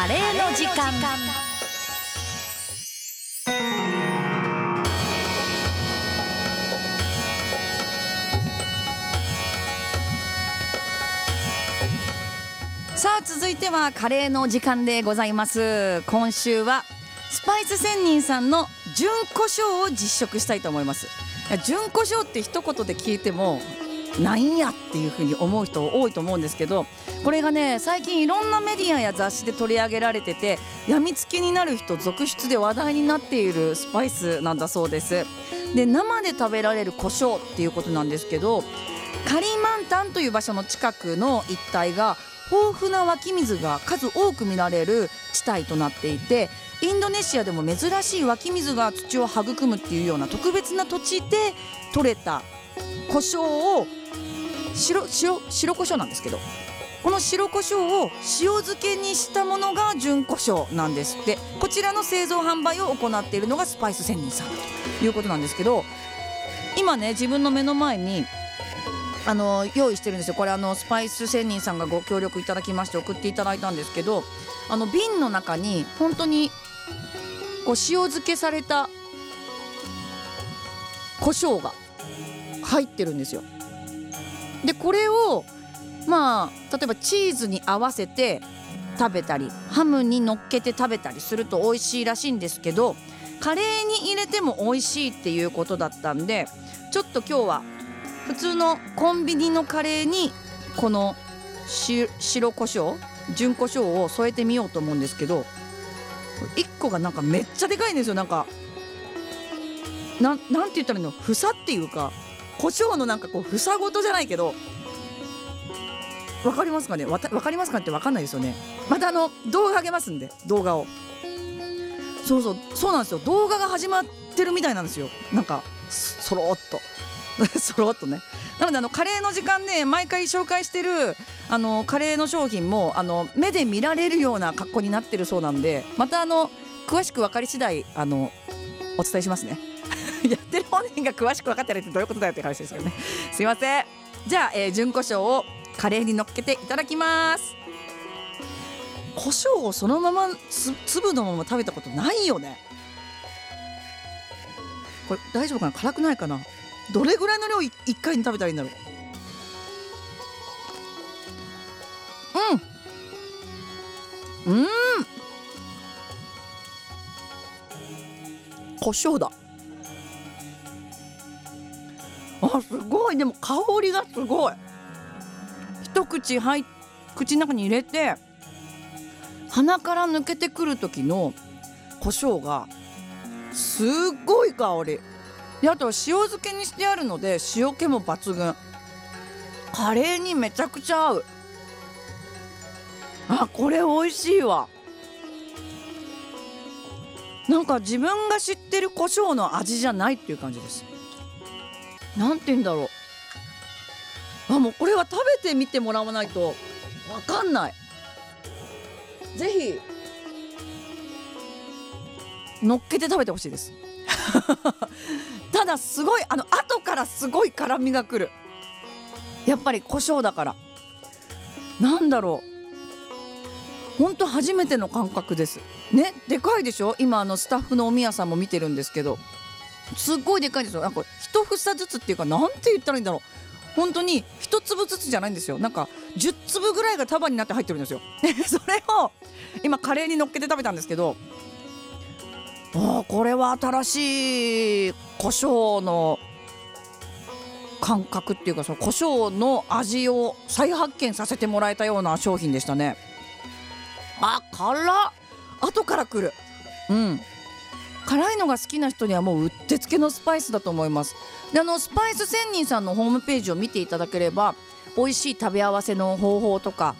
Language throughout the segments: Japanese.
カレーの時間。さあ続いてはカレーの時間でございます。今週はスパイス仙人さんの純胡椒を実食したいと思います。純胡椒って一言で聞いてもなんやっていうふうに思う人多いと思うんですけどこれがね最近いろんなメディアや雑誌で取り上げられててやみつきになる人続出で話題になっているスパイスなんだそうです。で生で食べられる胡椒っていうことなんですけどカリマンタンという場所の近くの一帯が豊富な湧き水が数多く見られる地帯となっていてインドネシアでも珍しい湧き水が土を育むっていうような特別な土地で採れた胡椒を白白白胡椒なんですけどこの白胡椒を塩漬けにしたものが純胡椒なんですってこちらの製造販売を行っているのがスパイス仙人さんということなんですけど今ね自分の目の前にあの用意してるんですよこれあのスパイス仙人さんがご協力いただきまして送っていただいたんですけどあの瓶の中に本当にこう塩漬けされた胡椒が入ってるんですよ。でこれをまあ例えばチーズに合わせて食べたりハムに乗っけて食べたりすると美味しいらしいんですけどカレーに入れても美味しいっていうことだったんでちょっと今日は普通のコンビニのカレーにこの白胡椒純胡椒を添えてみようと思うんですけど1個がなんかめっちゃでかいんですよ。なんかななんて言ったらいいの？房っていうか。胡椒のなんかこう房ごとじゃないけどわかりますかね？わかりますかってわかんないですよね。またあの動画あげますんで動画を。そうそうそうなんですよ。動画が始まってるみたいなんですよ。なんかそろっと。そろっとね。なのであのカレーの時間ね毎回紹介してるあのカレーの商品もあの目で見られるような格好になってるそうなんでまたあの詳しく分かり次第あのお伝えしますね。やってる本人が詳しく分かってないってどういうことだよって話ですよね。すいません。じゃあ、えー、純胡椒をカレーに乗っけていただきます。胡椒をそのまま粒のまま食べたことないよね。これ大丈夫かな？辛くないかな？どれぐらいの量一回に食べたらいいんだろう？うん。うん。胡椒だ。あすごい。でも香りがすごい。一口入口の中に入れて鼻から抜けてくる時の胡椒がすっごい香り。であと塩漬けにしてあるので塩気も抜群。カレーにめちゃくちゃ合う。あこれ美味しいわ。なんか自分が知ってる胡椒の味じゃないっていう感じです。なんて言うんだろう。あもうこれは食べてみてもらわないと。わかんない。ぜひ。乗っけて食べてほしいです。ただすごいあの後からすごい辛みがくる。やっぱり胡椒だから。なんだろう。ほんと初めての感覚です。ねでかいでしょ？今あのスタッフのおみやさんも見てるんですけど。すごいでかいですよ。なんか一房ずつっていうかなんて言ったらいいんだろう。本当に一粒ずつじゃないんですよ。なんか10粒ぐらいが束になって入ってるんですよ。それを今カレーに乗っけて食べたんですけどあこれは新しい胡椒の感覚っていうかその胡椒の味を再発見させてもらえたような商品でしたね。あ辛っ。後からくる。うん。辛いのが好きな人にはもううってつけのスパイスだと思います。であのスパイス仙人さんのホームページを見ていただければ美味しい食べ合わせの方法とか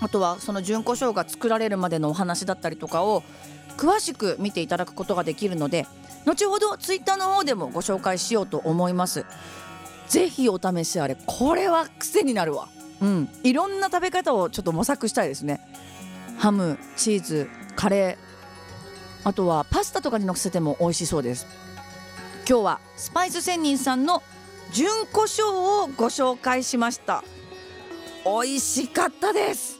あとはその純胡椒が作られるまでのお話だったりとかを詳しく見ていただくことができるので後ほどツイッターの方でもご紹介しようと思います。ぜひお試しあれこれは癖になるわ。うん。いろんな食べ方をちょっと模索したいですね。ハムチーズカレー。あとはパスタとかにのせても美味しそうです。今日はスパイス仙人さんの純胡椒をご紹介しました。美味しかったです。